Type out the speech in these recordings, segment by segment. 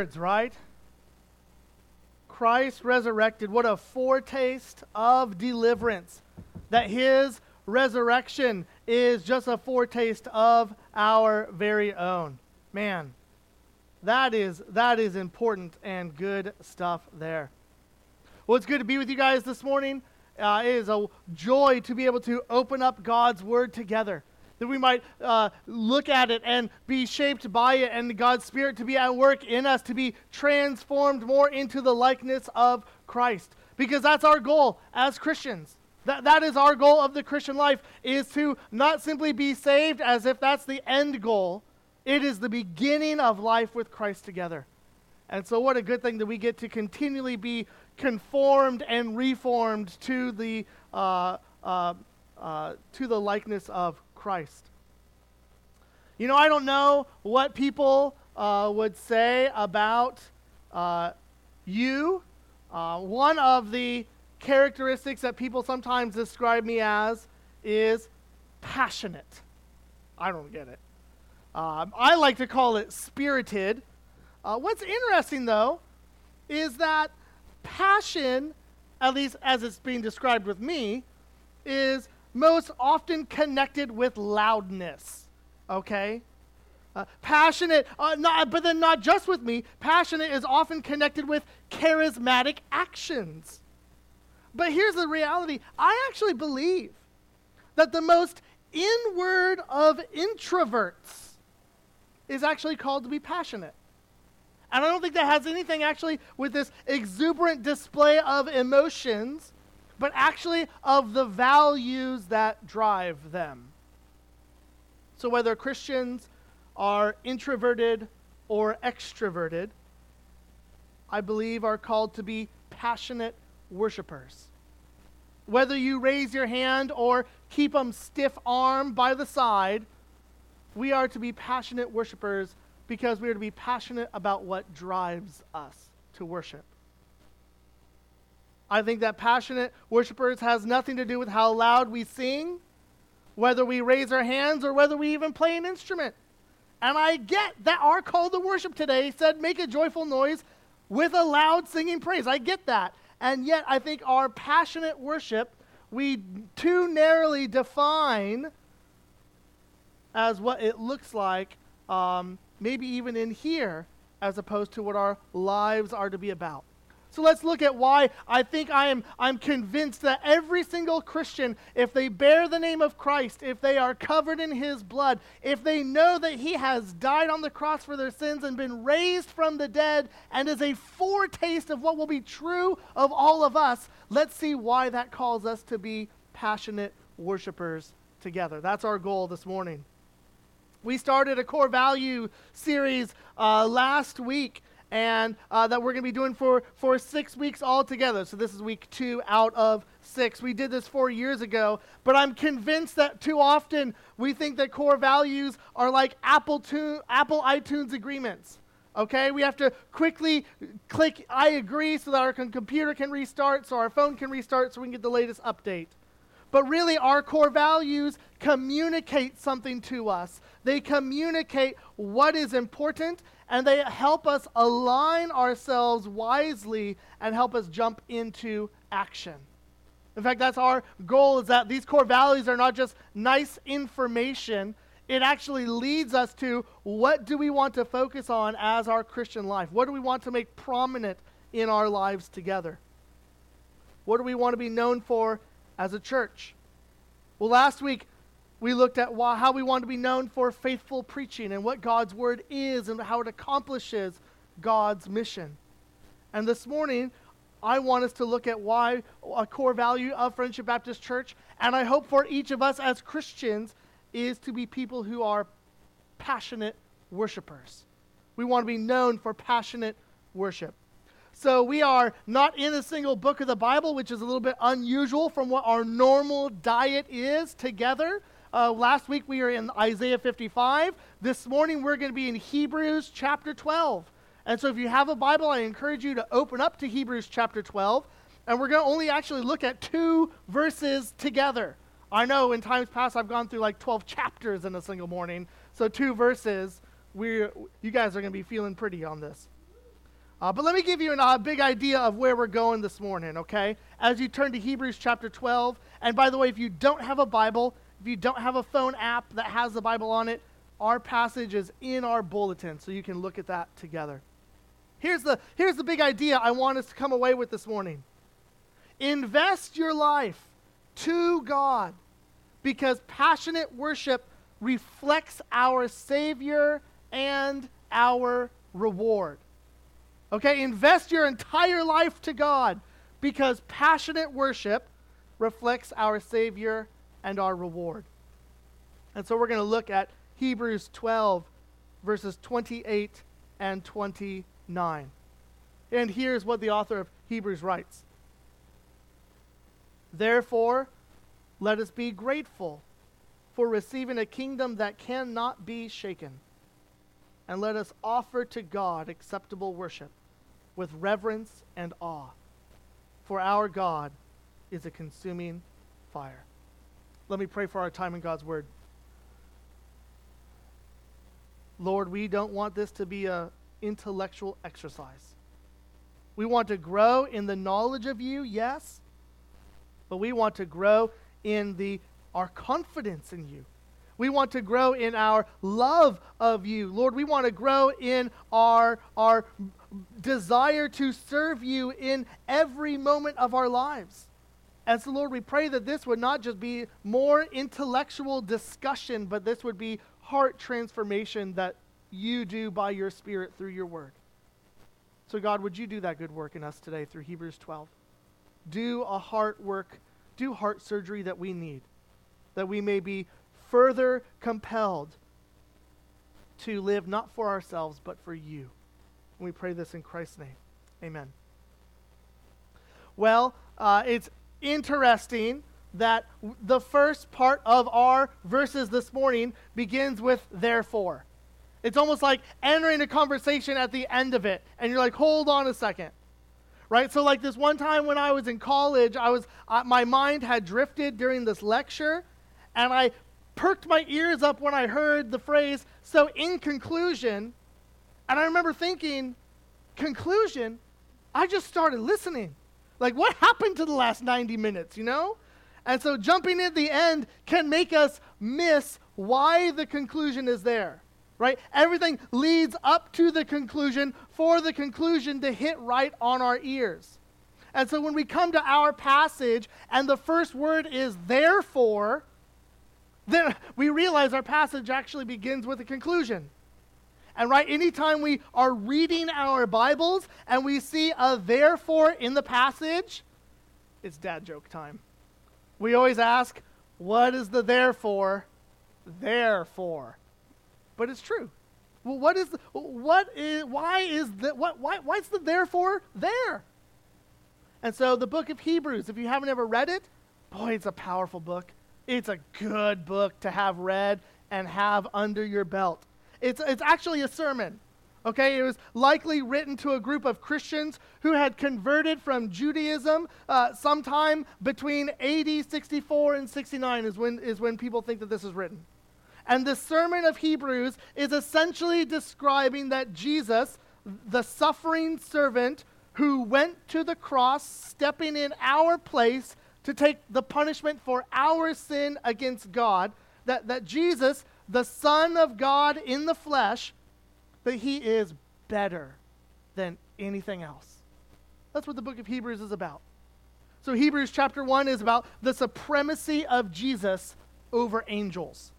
words, right? Christ resurrected. What a foretaste of deliverance. That his resurrection is just a foretaste of our very own. Man, that is that is important and good stuff there. Well, it's good to be with you guys this morning. Uh, it is a joy to be able to open up God's Word together that we might uh, look at it and be shaped by it, and God's Spirit to be at work in us, to be transformed more into the likeness of Christ. Because that's our goal as Christians. That, that is our goal of the Christian life, is to not simply be saved as if that's the end goal. It is the beginning of life with Christ together. And so, what a good thing that we get to continually be conformed and reformed to the, uh, uh, uh, to the likeness of Christ. You know, I don't know what people uh, would say about uh, you. Uh, one of the characteristics that people sometimes describe me as is passionate. I don't get it. Um, I like to call it spirited. Uh, what's interesting, though, is that passion, at least as it's being described with me, is most often connected with loudness. Okay? Uh, passionate, uh, not, but then not just with me, passionate is often connected with charismatic actions. But here's the reality I actually believe that the most inward of introverts is actually called to be passionate. And I don't think that has anything actually with this exuberant display of emotions but actually of the values that drive them. So, whether Christians are introverted or extroverted, I believe are called to be passionate worshipers. Whether you raise your hand or keep them stiff arm by the side, we are to be passionate worshipers because we are to be passionate about what drives us to worship. I think that passionate worshipers has nothing to do with how loud we sing, whether we raise our hands, or whether we even play an instrument. And I get that our call to worship today said, make a joyful noise with a loud singing praise. I get that. And yet, I think our passionate worship, we too narrowly define as what it looks like, um, maybe even in here, as opposed to what our lives are to be about. So let's look at why I think I am I'm convinced that every single Christian, if they bear the name of Christ, if they are covered in his blood, if they know that he has died on the cross for their sins and been raised from the dead and is a foretaste of what will be true of all of us, let's see why that calls us to be passionate worshipers together. That's our goal this morning. We started a core value series uh, last week and uh, that we're going to be doing for, for six weeks altogether. So this is week two out of six. We did this four years ago, but I'm convinced that too often we think that core values are like Apple, tu- Apple iTunes agreements. Okay, we have to quickly click I agree so that our computer can restart, so our phone can restart, so we can get the latest update. But really, our core values communicate something to us. They communicate what is important and they help us align ourselves wisely and help us jump into action. In fact, that's our goal is that these core values are not just nice information, it actually leads us to what do we want to focus on as our Christian life? What do we want to make prominent in our lives together? What do we want to be known for as a church? Well, last week we looked at why, how we want to be known for faithful preaching and what God's word is and how it accomplishes God's mission. And this morning, I want us to look at why a core value of Friendship Baptist Church, and I hope for each of us as Christians, is to be people who are passionate worshipers. We want to be known for passionate worship. So we are not in a single book of the Bible, which is a little bit unusual from what our normal diet is together. Uh, last week we were in Isaiah 55. This morning we're going to be in Hebrews chapter 12. And so if you have a Bible, I encourage you to open up to Hebrews chapter 12. And we're going to only actually look at two verses together. I know in times past I've gone through like 12 chapters in a single morning. So two verses, we you guys are going to be feeling pretty on this. Uh, but let me give you a uh, big idea of where we're going this morning, okay? As you turn to Hebrews chapter 12. And by the way, if you don't have a Bible, if you don't have a phone app that has the Bible on it, our passage is in our bulletin, so you can look at that together. Here's the, here's the big idea I want us to come away with this morning invest your life to God because passionate worship reflects our Savior and our reward. Okay, invest your entire life to God because passionate worship reflects our Savior and our reward. And so we're going to look at Hebrews 12, verses 28 and 29. And here's what the author of Hebrews writes Therefore, let us be grateful for receiving a kingdom that cannot be shaken. And let us offer to God acceptable worship with reverence and awe. For our God is a consuming fire. Let me pray for our time in God's Word. Lord, we don't want this to be an intellectual exercise. We want to grow in the knowledge of you, yes, but we want to grow in the our confidence in you. We want to grow in our love of you. Lord, we want to grow in our, our desire to serve you in every moment of our lives. And so, Lord, we pray that this would not just be more intellectual discussion, but this would be heart transformation that you do by your Spirit through your word. So, God, would you do that good work in us today through Hebrews 12? Do a heart work, do heart surgery that we need, that we may be further compelled to live not for ourselves, but for you. And we pray this in Christ's name. Amen. Well, uh, it's interesting that the first part of our verses this morning begins with therefore. It's almost like entering a conversation at the end of it, and you're like, hold on a second. Right? So, like this one time when I was in college, I was, uh, my mind had drifted during this lecture, and I perked my ears up when I heard the phrase, so in conclusion, and I remember thinking, conclusion, I just started listening. Like, what happened to the last 90 minutes, you know? And so jumping at the end can make us miss why the conclusion is there, right? Everything leads up to the conclusion for the conclusion to hit right on our ears. And so when we come to our passage and the first word is therefore, then we realize our passage actually begins with a conclusion. And right, anytime we are reading our Bibles and we see a therefore in the passage, it's dad joke time. We always ask, what is the therefore there for? But it's true. Well, what is the, what is why is the what why why is the therefore there? And so the book of Hebrews, if you haven't ever read it, boy, it's a powerful book. It's a good book to have read and have under your belt. It's, it's actually a sermon. Okay, it was likely written to a group of Christians who had converted from Judaism uh, sometime between AD 64 and 69 is when, is when people think that this is written. And the sermon of Hebrews is essentially describing that Jesus, the suffering servant who went to the cross, stepping in our place to take the punishment for our sin against God, that, that Jesus the Son of God in the flesh, that he is better than anything else. That's what the book of Hebrews is about. So, Hebrews chapter 1 is about the supremacy of Jesus over angels.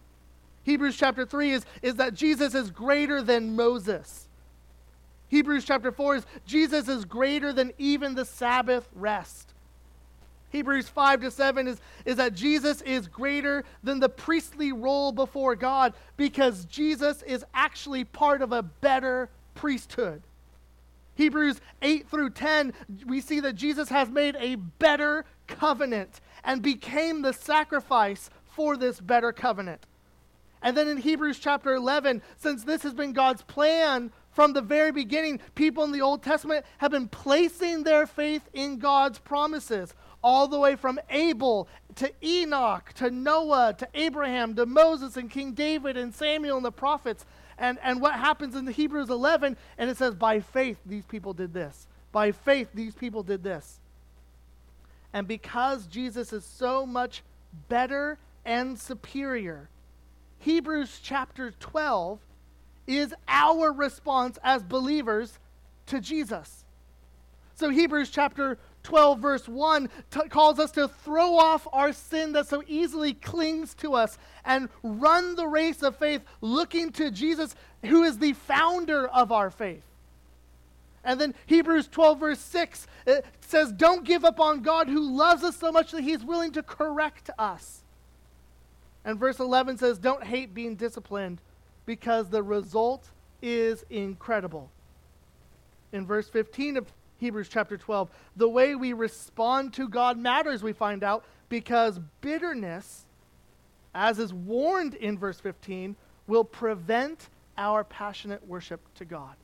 Hebrews chapter 3 is, is that Jesus is greater than Moses. Hebrews chapter 4 is Jesus is greater than even the Sabbath rest. Hebrews 5 to 7 is, is that Jesus is greater than the priestly role before God because Jesus is actually part of a better priesthood. Hebrews 8 through 10, we see that Jesus has made a better covenant and became the sacrifice for this better covenant. And then in Hebrews chapter 11, since this has been God's plan from the very beginning, people in the Old Testament have been placing their faith in God's promises all the way from Abel to Enoch to Noah to Abraham to Moses and King David and Samuel and the prophets. And, and what happens in the Hebrews 11, and it says, by faith, these people did this. By faith, these people did this. And because Jesus is so much better and superior, Hebrews chapter 12 is our response as believers to Jesus. So, Hebrews chapter 12, verse 1, t- calls us to throw off our sin that so easily clings to us and run the race of faith looking to Jesus, who is the founder of our faith. And then Hebrews 12, verse 6 says, Don't give up on God who loves us so much that he's willing to correct us. And verse 11 says, Don't hate being disciplined because the result is incredible. In verse 15 of Hebrews chapter 12. The way we respond to God matters, we find out, because bitterness, as is warned in verse 15, will prevent our passionate worship to God.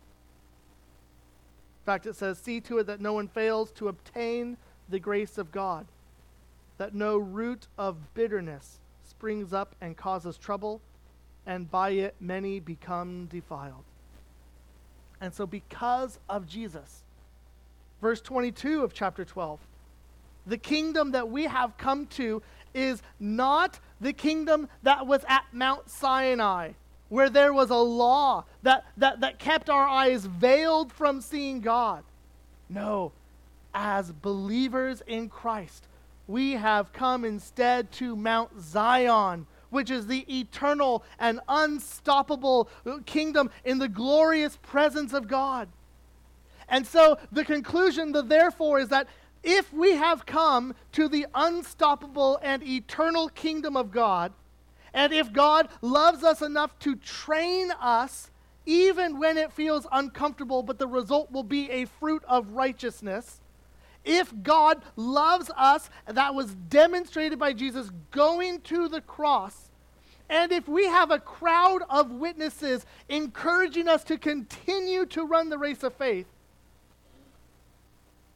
In fact, it says, See to it that no one fails to obtain the grace of God, that no root of bitterness springs up and causes trouble, and by it many become defiled. And so, because of Jesus, verse 22 of chapter 12. The kingdom that we have come to is not the kingdom that was at Mount Sinai, where there was a law that, that, that kept our eyes veiled from seeing God. No, as believers in Christ, we have come instead to Mount Zion, which is the eternal and unstoppable kingdom in the glorious presence of God. And so the conclusion, the therefore, is that if we have come to the unstoppable and eternal kingdom of God, and if God loves us enough to train us, even when it feels uncomfortable, but the result will be a fruit of righteousness, if God loves us, that was demonstrated by Jesus going to the cross, and if we have a crowd of witnesses encouraging us to continue to run the race of faith,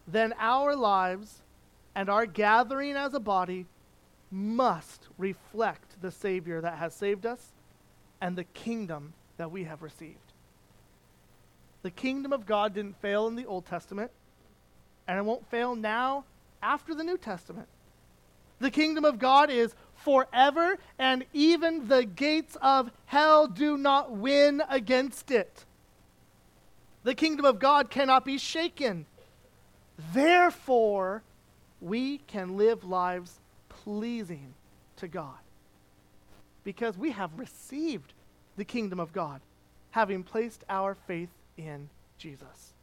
then our lives and our gathering as a body must reflect the Savior that has saved us and the kingdom that we have received. The kingdom of God didn't fail in the Old Testament, and it won't fail now after the New Testament. The kingdom of God is forever, and even the gates of hell do not win against it. The kingdom of God cannot be shaken. Therefore, we can live lives pleasing to God because we have received the kingdom of God, having placed our faith in Jesus.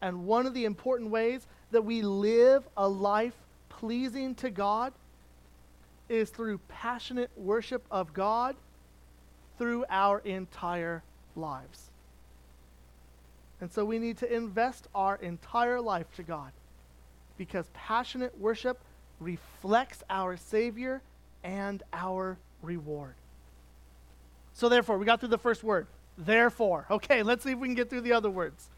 And one of the important ways that we live a life pleasing to God is through passionate worship of God through our entire lives. And so we need to invest our entire life to God because passionate worship reflects our Savior and our reward. So, therefore, we got through the first word. Therefore. Okay, let's see if we can get through the other words.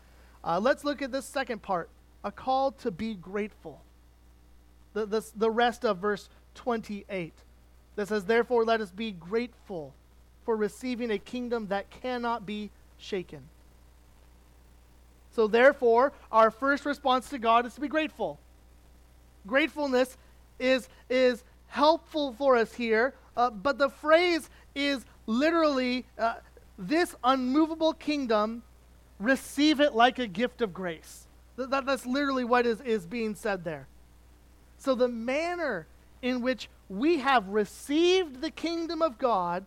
Uh, let's look at this second part a call to be grateful. The, the, the rest of verse 28 that says, Therefore, let us be grateful for receiving a kingdom that cannot be shaken. So, therefore, our first response to God is to be grateful. Gratefulness is, is helpful for us here, uh, but the phrase is literally uh, this unmovable kingdom, receive it like a gift of grace. Th- that, that's literally what is, is being said there. So, the manner in which we have received the kingdom of God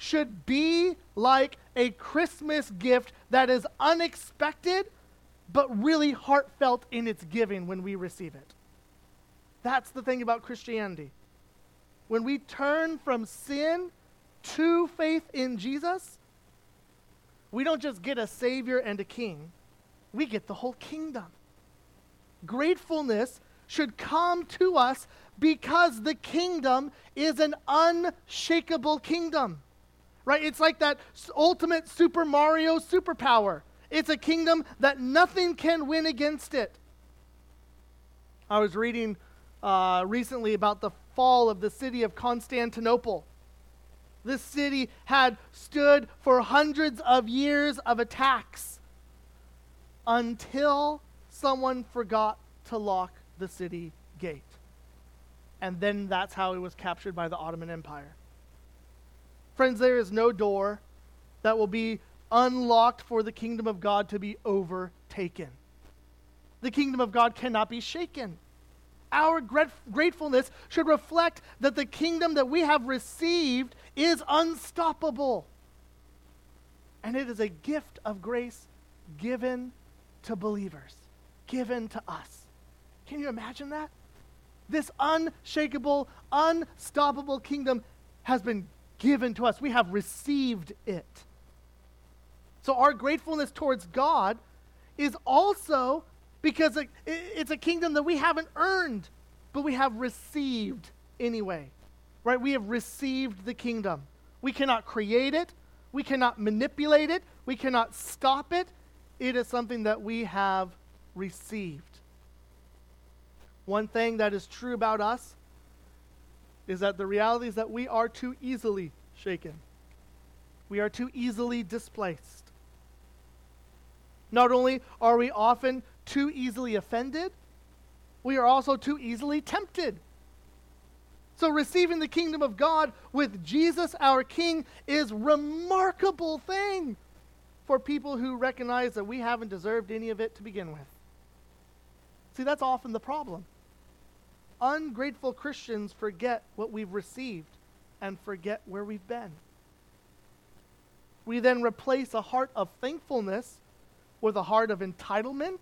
should be like a Christmas gift that is unexpected, but really heartfelt in its giving when we receive it. That's the thing about Christianity. When we turn from sin to faith in Jesus, we don't just get a Savior and a King, we get the whole kingdom. Gratefulness should come to us because the kingdom is an unshakable kingdom right? It's like that ultimate Super Mario superpower. It's a kingdom that nothing can win against it. I was reading uh, recently about the fall of the city of Constantinople. This city had stood for hundreds of years of attacks until someone forgot to lock the city gate. And then that's how it was captured by the Ottoman Empire. Friends, there is no door that will be unlocked for the kingdom of God to be overtaken. The kingdom of God cannot be shaken. Our gratefulness should reflect that the kingdom that we have received is unstoppable. And it is a gift of grace given to believers, given to us. Can you imagine that? This unshakable, unstoppable kingdom has been given to us. We have received it. So our gratefulness towards God is also because it's a kingdom that we haven't earned, but we have received anyway. Right? We have received the kingdom. We cannot create it, we cannot manipulate it, we cannot stop it. It is something that we have received. One thing that is true about us is that the reality is that we are too easily shaken. We are too easily displaced. Not only are we often too easily offended, we are also too easily tempted. So receiving the kingdom of God with Jesus our king is remarkable thing for people who recognize that we haven't deserved any of it to begin with. See, that's often the problem. Ungrateful Christians forget what we've received and forget where we've been. We then replace a heart of thankfulness with a heart of entitlement,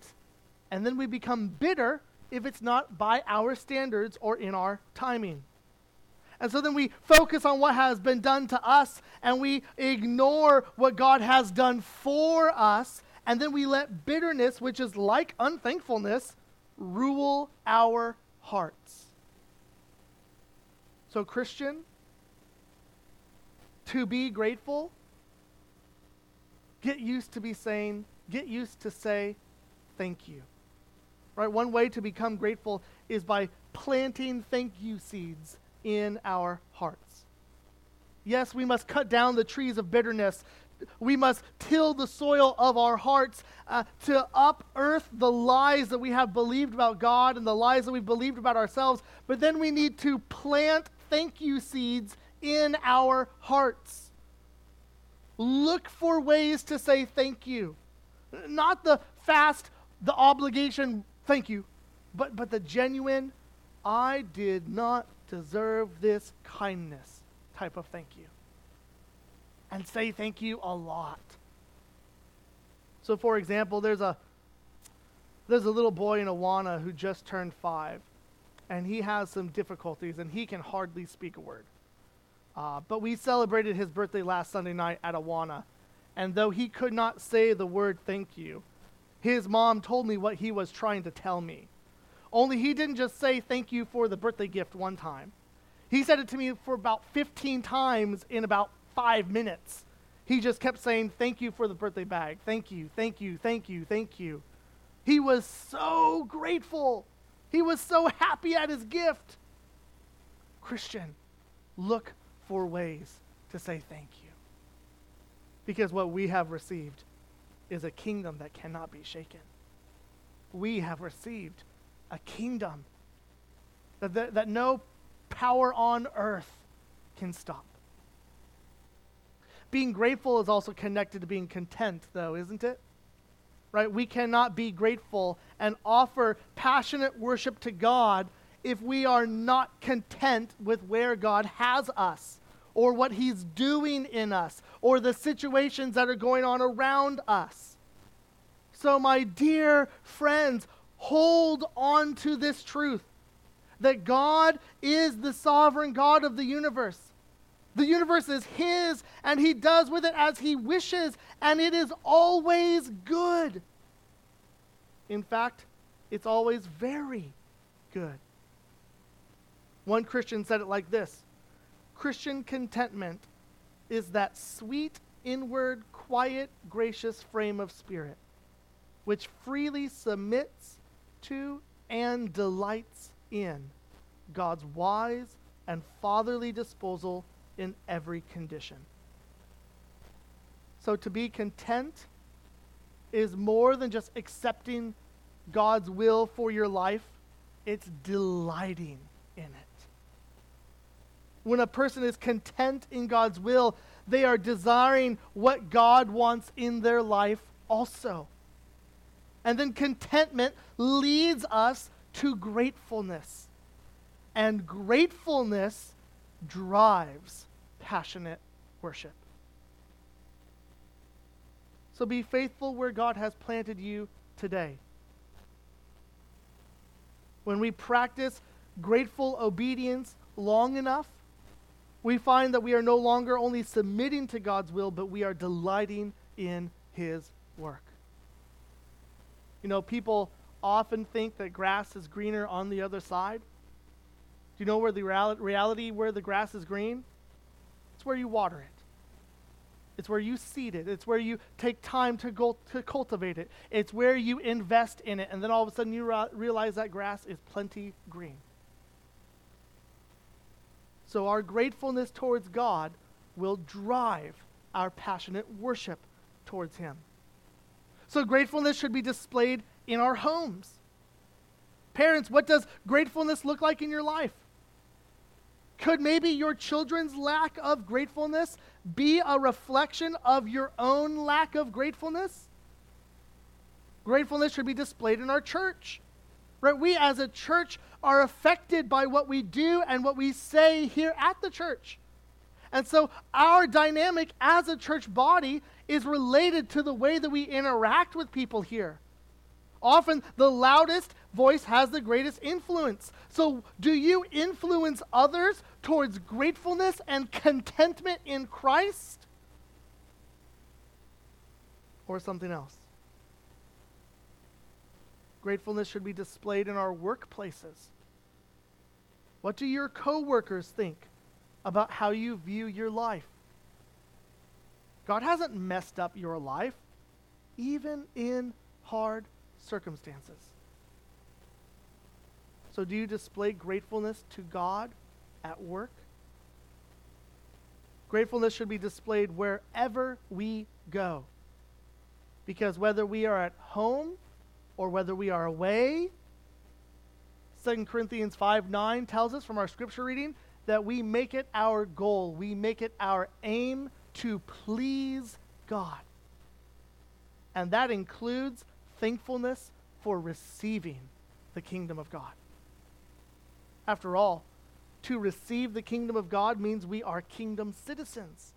and then we become bitter if it's not by our standards or in our timing. And so then we focus on what has been done to us and we ignore what God has done for us. And then we let bitterness, which is like unthankfulness, rule our hearts. So, Christian, to be grateful, get used to be saying, get used to say thank you. Right? One way to become grateful is by planting thank you seeds in our hearts. Yes, we must cut down the trees of bitterness. We must till the soil of our hearts uh, to unearth the lies that we have believed about God and the lies that we've believed about ourselves. But then we need to plant thank you seeds in our hearts. Look for ways to say thank you. Not the fast, the obligation, thank you, but, but the genuine, I did not deserve this kindness type of thank you. And say thank you a lot. So, for example, there's a there's a little boy in Awana who just turned five, and he has some difficulties, and he can hardly speak a word. Uh, but we celebrated his birthday last Sunday night at Awana, and though he could not say the word thank you, his mom told me what he was trying to tell me. Only he didn't just say thank you for the birthday gift one time. He said it to me for about 15 times in about five minutes. He just kept saying, Thank you for the birthday bag. Thank you, thank you, thank you, thank you. He was so grateful. He was so happy at his gift. Christian, look for ways to say thank you. Because what we have received is a kingdom that cannot be shaken. We have received a kingdom that, that, that no power on earth can stop. Being grateful is also connected to being content, though, isn't it? Right? We cannot be grateful and offer passionate worship to God if we are not content with where God has us or what He's doing in us or the situations that are going on around us. So, my dear friends, hold on to this truth that God is the sovereign God of the universe. The universe is His, and He does with it as He wishes, and it is always good. In fact, it's always very good. One Christian said it like this Christian contentment is that sweet, inward, quiet, gracious frame of spirit which freely submits to and delights in God's wise and fatherly disposal in every condition. So to be content is more than just accepting God's will for your life, it's delighting in it. When a person is content in God's will, they are desiring what God wants in their life also. And then contentment leads us to gratefulness. And gratefulness drives passionate worship. So be faithful where God has planted you today. When we practice grateful obedience long enough, we find that we are no longer only submitting to God's will, but we are delighting in His work. You know, people often think that grass is greener on the other side. Do you know where the reality where the grass is green? It's where you water it. It's where you seed it. It's where you take time to go to cultivate it. It's where you invest in it, and then all of a sudden you ra- realize that grass is plenty green. So our gratefulness towards God will drive our passionate worship towards Him. So gratefulness should be displayed in our homes. Parents, what does gratefulness look like in your life? Could maybe your children's lack of gratefulness be a reflection of your own lack of gratefulness? Gratefulness should be displayed in our church. Right? We as a church are affected by what we do and what we say here at the church. And so our dynamic as a church body is related to the way that we interact with people here. Often the loudest voice has the greatest influence. So, do you influence others towards gratefulness and contentment in Christ? Or something else? Gratefulness should be displayed in our workplaces. What do your coworkers think about how you view your life? God hasn't messed up your life, even in hard circumstances. So, do you display gratefulness to God at work? Gratefulness should be displayed wherever we go. Because whether we are at home or whether we are away, 2 Corinthians 5 9 tells us from our scripture reading that we make it our goal, we make it our aim to please God. And that includes thankfulness for receiving the kingdom of God. After all, to receive the kingdom of God means we are kingdom citizens.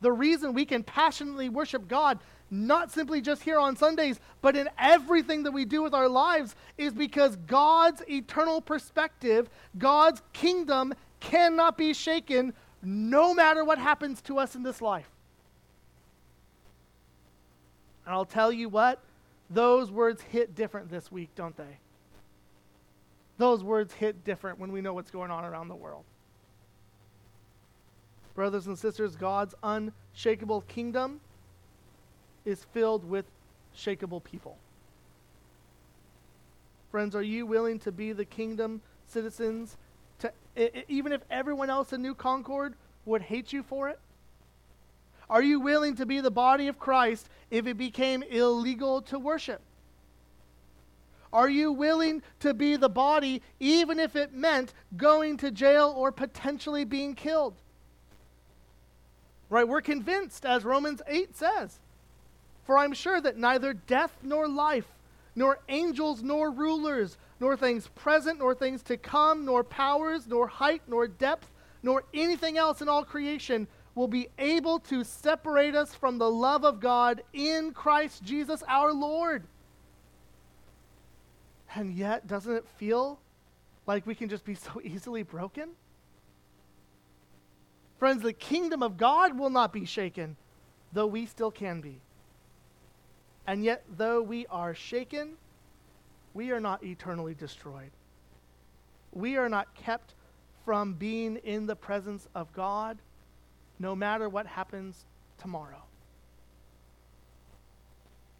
The reason we can passionately worship God, not simply just here on Sundays, but in everything that we do with our lives, is because God's eternal perspective, God's kingdom, cannot be shaken no matter what happens to us in this life. And I'll tell you what, those words hit different this week, don't they? Those words hit different when we know what's going on around the world. Brothers and sisters, God's unshakable kingdom is filled with shakable people. Friends, are you willing to be the kingdom citizens to even if everyone else in New Concord would hate you for it? Are you willing to be the body of Christ if it became illegal to worship? Are you willing to be the body even if it meant going to jail or potentially being killed? Right? We're convinced, as Romans 8 says. For I'm sure that neither death nor life, nor angels nor rulers, nor things present nor things to come, nor powers, nor height, nor depth, nor anything else in all creation will be able to separate us from the love of God in Christ Jesus our Lord. And yet, doesn't it feel like we can just be so easily broken? Friends, the kingdom of God will not be shaken, though we still can be. And yet, though we are shaken, we are not eternally destroyed. We are not kept from being in the presence of God no matter what happens tomorrow.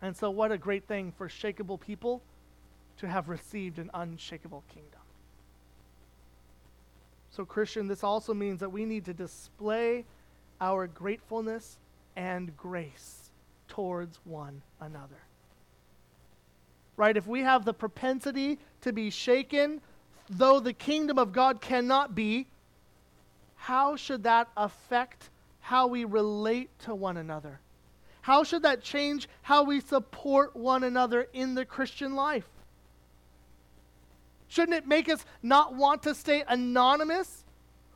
And so, what a great thing for shakable people to have received an unshakable kingdom. So, Christian, this also means that we need to display our gratefulness and grace towards one another. Right? If we have the propensity to be shaken, though the kingdom of God cannot be, how should that affect how we relate to one another? How should that change how we support one another in the Christian life? Shouldn't it make us not want to stay anonymous?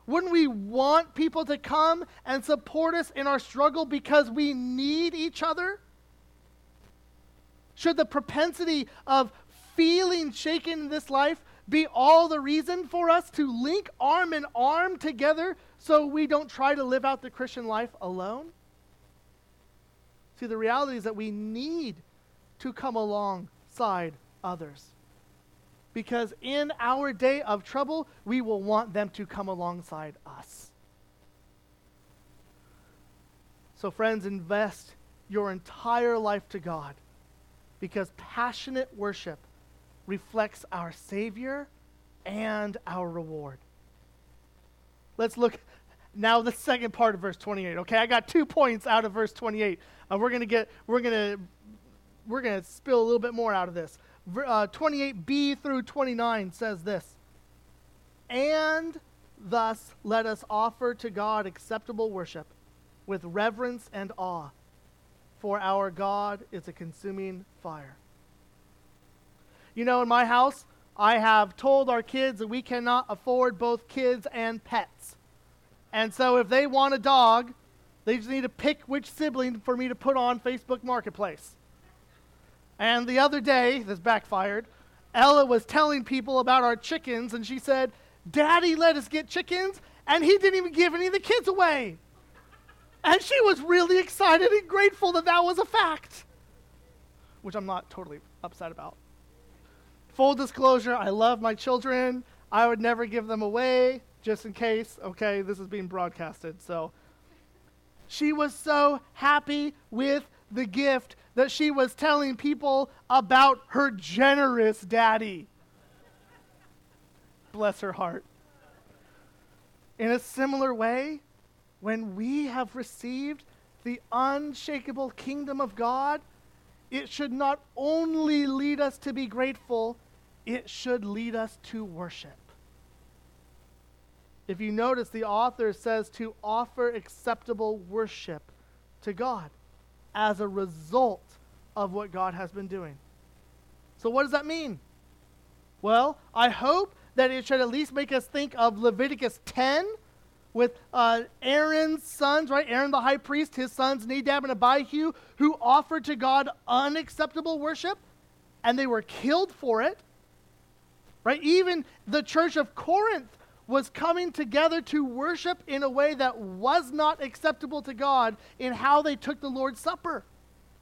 Wouldn't we want people to come and support us in our struggle because we need each other? Should the propensity of feeling shaken in this life be all the reason for us to link arm in arm together so we don't try to live out the Christian life alone? See, the reality is that we need to come alongside others. Because in our day of trouble, we will want them to come alongside us. So, friends, invest your entire life to God because passionate worship reflects our Savior and our reward. Let's look now the second part of verse 28. Okay, I got two points out of verse 28. Uh, we're gonna get we're gonna we're gonna spill a little bit more out of this. Uh, 28b through 29 says this, and thus let us offer to God acceptable worship with reverence and awe, for our God is a consuming fire. You know, in my house, I have told our kids that we cannot afford both kids and pets. And so if they want a dog, they just need to pick which sibling for me to put on Facebook Marketplace. And the other day, this backfired, Ella was telling people about our chickens, and she said, Daddy let us get chickens, and he didn't even give any of the kids away. And she was really excited and grateful that that was a fact, which I'm not totally upset about. Full disclosure, I love my children. I would never give them away, just in case. Okay, this is being broadcasted. So she was so happy with the gift that she was telling people about her generous daddy. Bless her heart. In a similar way, when we have received the unshakable kingdom of God, it should not only lead us to be grateful, it should lead us to worship. If you notice, the author says to offer acceptable worship to God as a result of what God has been doing. So, what does that mean? Well, I hope that it should at least make us think of Leviticus 10 with uh, Aaron's sons, right? Aaron the high priest, his sons Nadab and Abihu, who offered to God unacceptable worship, and they were killed for it. Right? Even the church of Corinth was coming together to worship in a way that was not acceptable to God in how they took the Lord's Supper.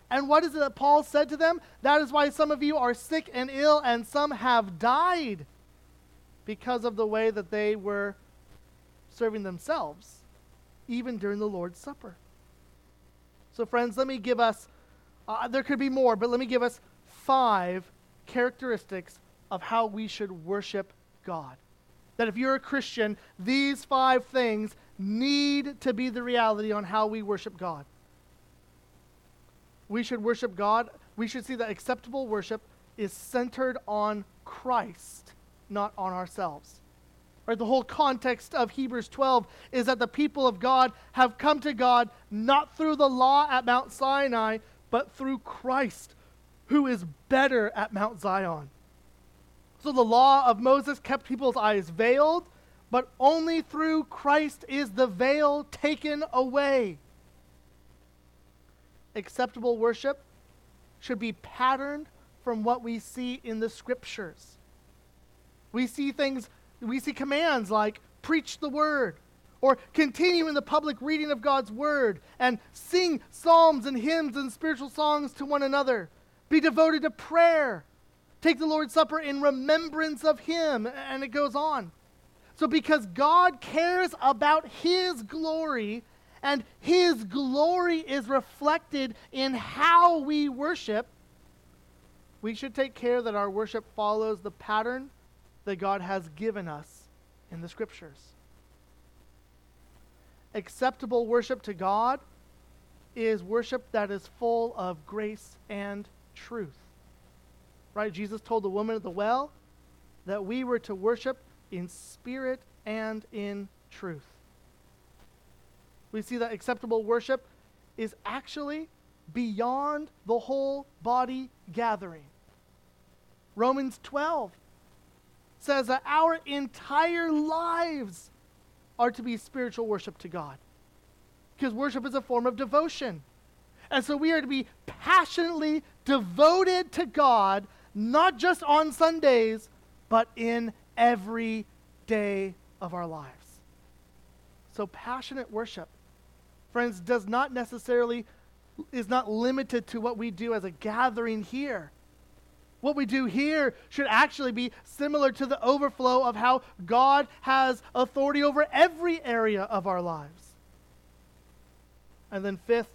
And what is it that Paul said to them? That is why some of you are sick and ill, and some have died because of the way that they were serving themselves, even during the Lord's Supper. So, friends, let me give us, uh, there could be more, but let me give us five characteristics of how we should worship God. That if you're a Christian, these five things need to be the reality on how we worship God. We should worship God. We should see that acceptable worship is centered on Christ, not on ourselves. Right, the whole context of Hebrews 12 is that the people of God have come to God not through the law at Mount Sinai, but through Christ, who is better at Mount Zion. So the law of Moses kept people's eyes veiled, but only through Christ is the veil taken away. Acceptable worship should be patterned from what we see in the scriptures. We see things, we see commands like preach the word, or continue in the public reading of God's word, and sing psalms and hymns and spiritual songs to one another. Be devoted to prayer Take the Lord's Supper in remembrance of Him. And it goes on. So, because God cares about His glory, and His glory is reflected in how we worship, we should take care that our worship follows the pattern that God has given us in the Scriptures. acceptable worship to God is worship that is full of grace and truth. Right? Jesus told the woman at the well that we were to worship in spirit and in truth. We see that acceptable worship is actually beyond the whole body gathering. Romans 12 says that our entire lives are to be spiritual worship to God. Because worship is a form of devotion. And so we are to be passionately devoted to God, not just on Sundays, but in every day of our lives. So passionate worship, friends, does not necessarily is not limited to what we do as a gathering here. What we do here should actually be similar to the overflow of how God has authority over every area of our lives. And then, fifth,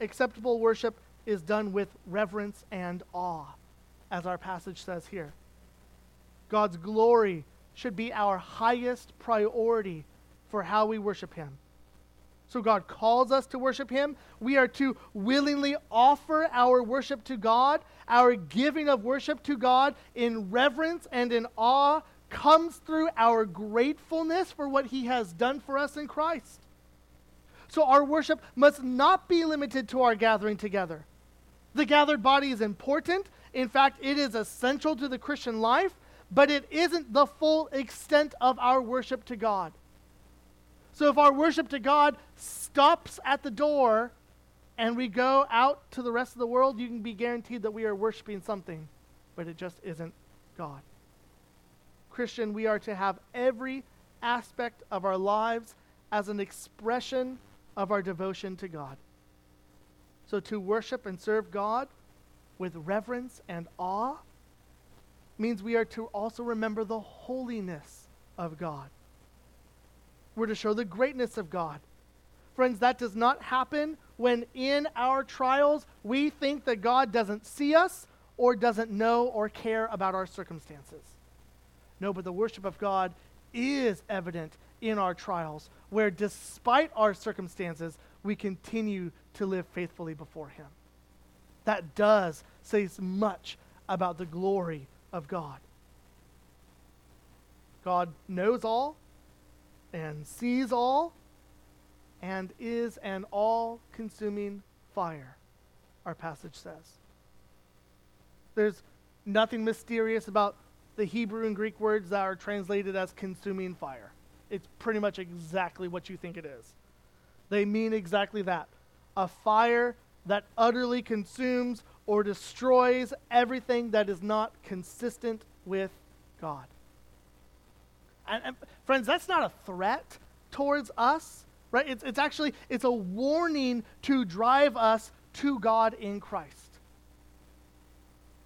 acceptable worship is done with reverence and awe, as our passage says here. God's glory should be our highest priority for how we worship Him. So God calls us to worship Him. We are to willingly offer our worship to God. Our giving of worship to God in reverence and in awe comes through our gratefulness for what He has done for us in Christ. So our worship must not be limited to our gathering together. The gathered body is important. In fact, it is essential to the Christian life, but it isn't the full extent of our worship to God. So if our worship to God stops at the door and we go out to the rest of the world, you can be guaranteed that we are worshiping something, but it just isn't God. Christian, we are to have every aspect of our lives as an expression of our devotion to God. So to worship and serve God with reverence and awe means we are to also remember the holiness of God. We're to show the greatness of God. Friends, that does not happen when in our trials we think that God doesn't see us or doesn't know or care about our circumstances. No, but the worship of God is evident in our trials, where despite our circumstances, we continue to live faithfully before Him. That does say much about the glory of God. God knows all, and sees all and is an all consuming fire, our passage says. There's nothing mysterious about the Hebrew and Greek words that are translated as consuming fire. It's pretty much exactly what you think it is. They mean exactly that a fire that utterly consumes or destroys everything that is not consistent with God. And, and friends, that's not a threat towards us, right? It's, it's actually, it's a warning to drive us to God in Christ.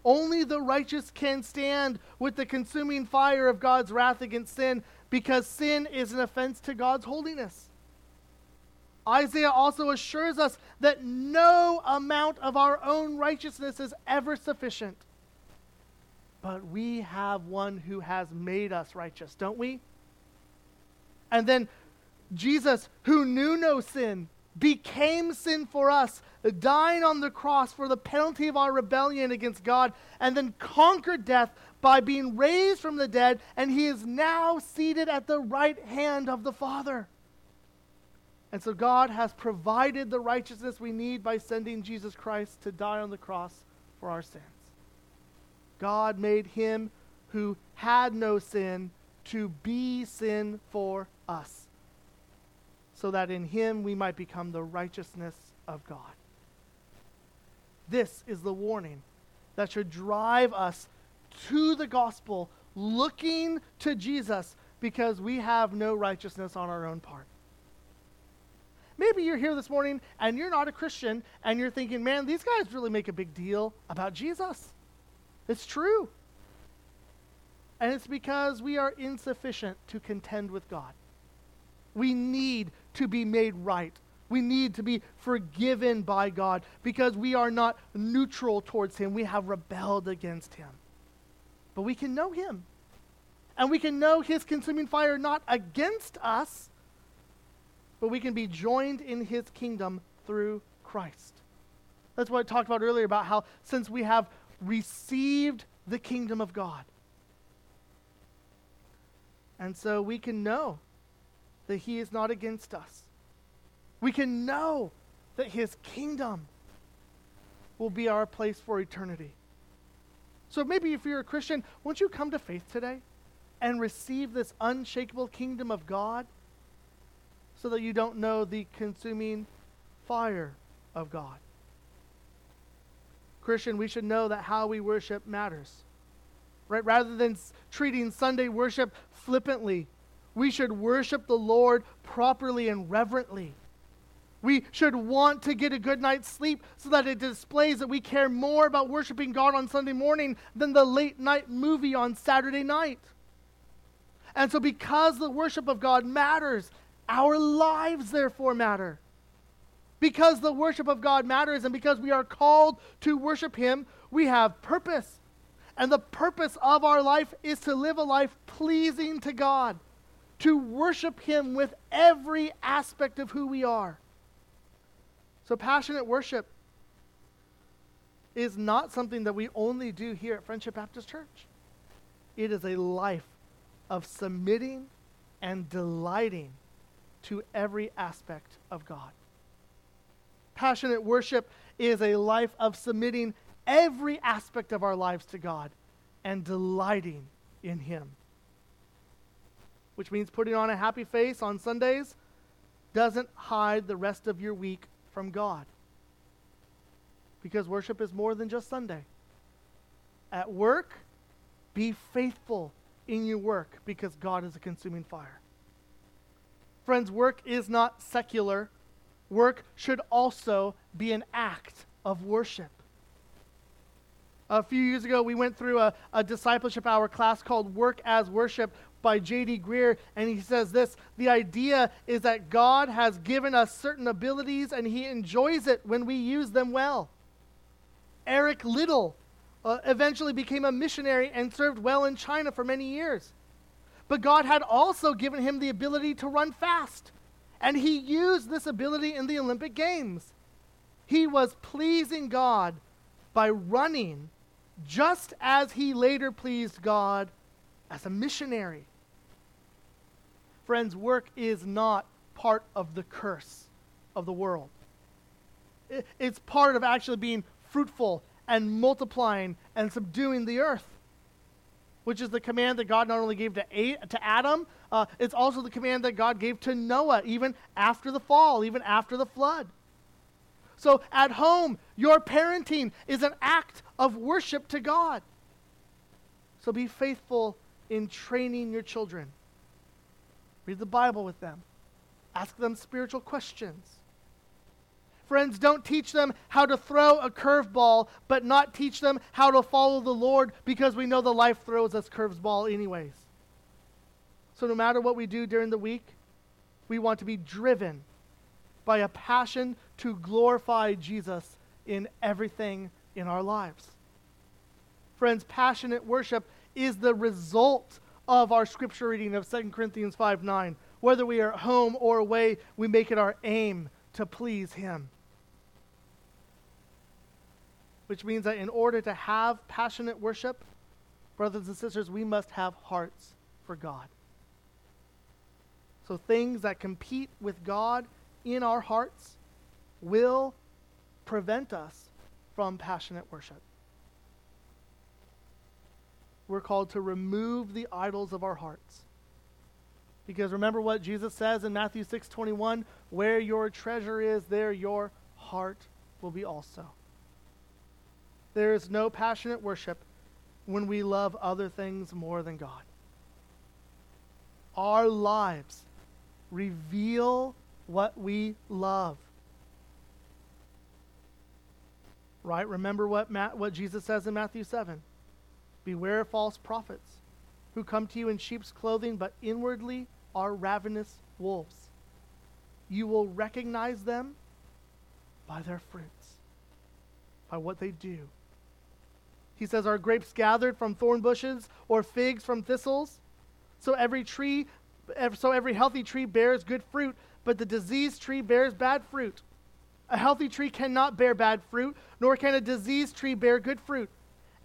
Only the righteous can stand with the consuming fire of God's wrath against sin because sin is an offense to God's holiness. Isaiah also assures us that no amount of our own righteousness is ever sufficient but we have one who has made us righteous, don't we? And then Jesus, who knew no sin, became sin for us, dying on the cross for the penalty of our rebellion against God, and then conquered death by being raised from the dead, and he is now seated at the right hand of the Father. And so God has provided the righteousness we need by sending Jesus Christ to die on the cross for our sins. God made him who had no sin to be sin for us, so that in him we might become the righteousness of God. This is the warning that should drive us to the gospel, looking to Jesus, because we have no righteousness on our own part. Maybe you're here this morning and you're not a Christian and you're thinking, man, these guys really make a big deal about Jesus. It's true. And it's because we are insufficient to contend with God. We need to be made right. We need to be forgiven by God because we are not neutral towards Him. We have rebelled against Him. But we can know Him. And we can know His consuming fire not against us, but we can be joined in his kingdom through Christ. That's what I talked about earlier about how since we have received the kingdom of God, and so we can know that he is not against us. We can know that his kingdom will be our place for eternity. So maybe if you're a Christian, won't you come to faith today and receive this unshakable kingdom of God so that you don't know the consuming fire of God? Christian, we should know that how we worship matters. Right? Rather than treating Sunday worship flippantly, we should worship the Lord properly and reverently. We should want to get a good night's sleep so that it displays that we care more about worshiping God on Sunday morning than the late night movie on Saturday night. And so, because the worship of God matters, our lives therefore matter. Because the worship of God matters and because we are called to worship Him, we have purpose. And the purpose of our life is to live a life pleasing to God, to worship Him with every aspect of who we are. So, passionate worship is not something that we only do here at Friendship Baptist Church. It is a life of submitting and delighting to every aspect of God. Passionate worship is a life of submitting every aspect of our lives to God and delighting in Him. Which means putting on a happy face on Sundays doesn't hide the rest of your week from God. Because worship is more than just Sunday. At work, be faithful in your work because God is a consuming fire. Friends, work is not secular. Work should also be an act of worship. A few years ago, we went through a, a discipleship hour class called Work as Worship, by J.D. Greear, and he says this The idea is that God has given us certain abilities and he enjoys it when we use them well. Eric Liddell uh, eventually became a missionary and served well in China for many years. But God had also given him the ability to run fast, and he used this ability in the Olympic Games. He was pleasing God by running just as he later pleased God as a missionary. Friends, work is not part of the curse of the world. It's part of actually being fruitful and multiplying and subduing the earth, which is the command that God not only gave to, to Adam, uh, it's also the command that God gave to Noah, even after the fall, even after the flood. So at home, your parenting is an act of worship to God. So be faithful in training your children. Read the Bible with them. Ask them spiritual questions. Friends, don't teach them how to throw a curveball, but not teach them how to follow the Lord because we know the life throws us curveball anyways. So no matter what we do during the week, we want to be driven by a passion to glorify Jesus in everything in our lives. Friends, passionate worship is the result of our scripture reading of 2 Corinthians 5 9. Whether we are at home or away, we make it our aim to please Him. Which means that in order to have passionate worship, brothers and sisters, we must have hearts for God. So things that compete with God in our hearts will prevent us from passionate worship. We're called to remove the idols of our hearts. Because remember what Jesus says in Matthew 6 21 where your treasure is, there your heart will be also. There is no passionate worship when we love other things more than God. Our lives reveal what we love. Right? Remember what, what Jesus says in Matthew 7. Beware false prophets who come to you in sheep's clothing, but inwardly are ravenous wolves. You will recognize them by their fruits, by what they do. He says, Are grapes gathered from thorn bushes or figs from thistles? So every tree, so every healthy tree bears good fruit, but the diseased tree bears bad fruit. A healthy tree cannot bear bad fruit, nor can a diseased tree bear good fruit.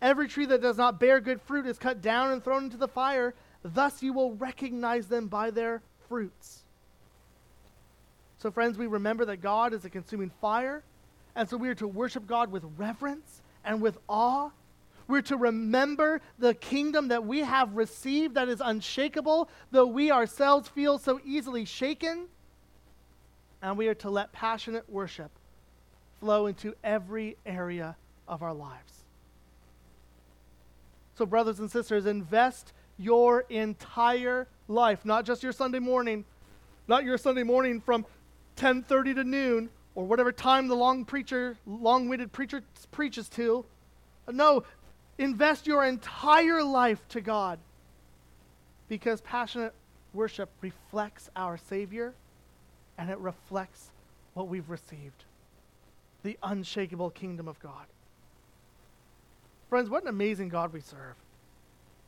Every tree that does not bear good fruit is cut down and thrown into the fire. Thus you will recognize them by their fruits. So, friends, we remember that God is a consuming fire, and so we are to worship God with reverence and with awe. We're to remember the kingdom that we have received that is unshakable, though we ourselves feel so easily shaken. And we are to let passionate worship flow into every area of our lives. So, brothers and sisters, invest your entire life, not just your Sunday morning, not your Sunday morning from 10:30 to noon or whatever time the long preacher, long-winded preacher preaches to. No, invest your entire life to God because passionate worship reflects our Savior and it reflects what we've received the unshakable kingdom of God. Friends, what an amazing God we serve.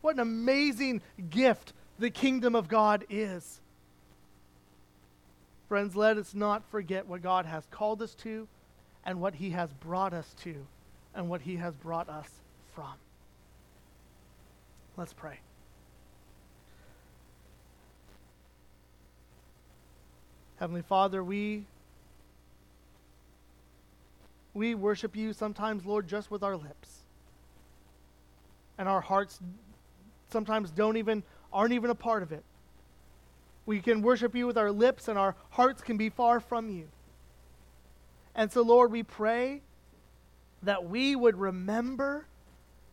What an amazing gift the kingdom of God is. Friends, let us not forget what God has called us to and what He has brought us to and what He has brought us from. Let's pray. Heavenly Father, we we worship you sometimes, Lord, just with our lips. And our hearts sometimes don't even aren't even a part of it. We can worship you with our lips and our hearts can be far from you. And so, Lord, we pray that we would remember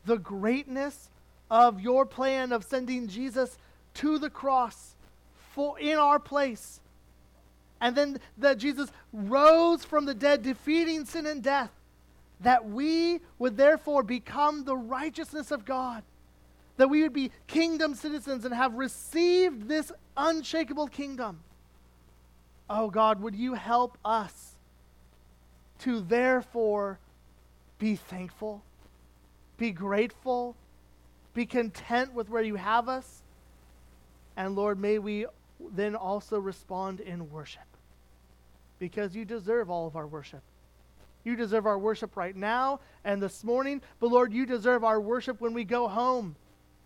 the greatness of your plan of sending Jesus to the cross for in our place. And then that Jesus rose from the dead, defeating sin and death, that we would therefore become the righteousness of God that we would be kingdom citizens and have received this unshakable kingdom. Oh God, would you help us to therefore be thankful, be grateful, be content with where you have us? And Lord, may we then also respond in worship because you deserve all of our worship. You deserve our worship right now and this morning, but Lord, you deserve our worship when we go home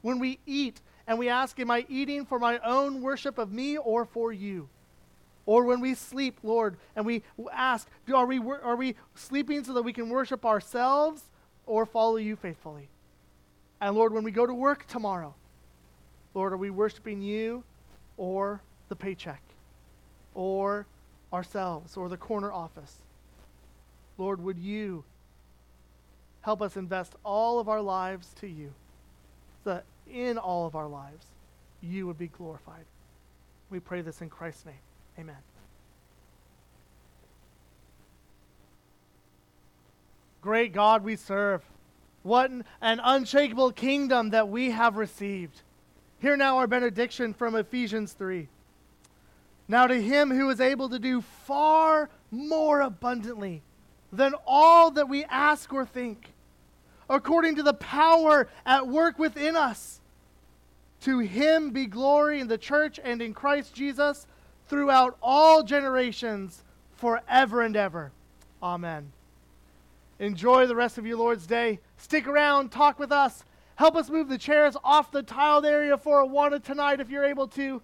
when we eat and we ask, Am I eating for my own worship of me or for you? Or when we sleep, Lord, and we ask, are we, are we sleeping so that we can worship ourselves or follow you faithfully? And Lord, when we go to work tomorrow, Lord, are we worshiping you or the paycheck or ourselves or the corner office? Lord, would you help us invest all of our lives to you so that in all of our lives, you would be glorified. We pray this in Christ's name. Amen. Great God we serve. What an, unshakable kingdom that we have received. Hear now our benediction from Ephesians 3. Now to him who is able to do far more abundantly than all that we ask or think according to the power at work within us. To him be glory in the church and in Christ Jesus throughout all generations, forever and ever. Amen. Enjoy the rest of your Lord's day. Stick around, talk with us. Help us move the chairs off the tiled area for a Awana tonight if you're able to.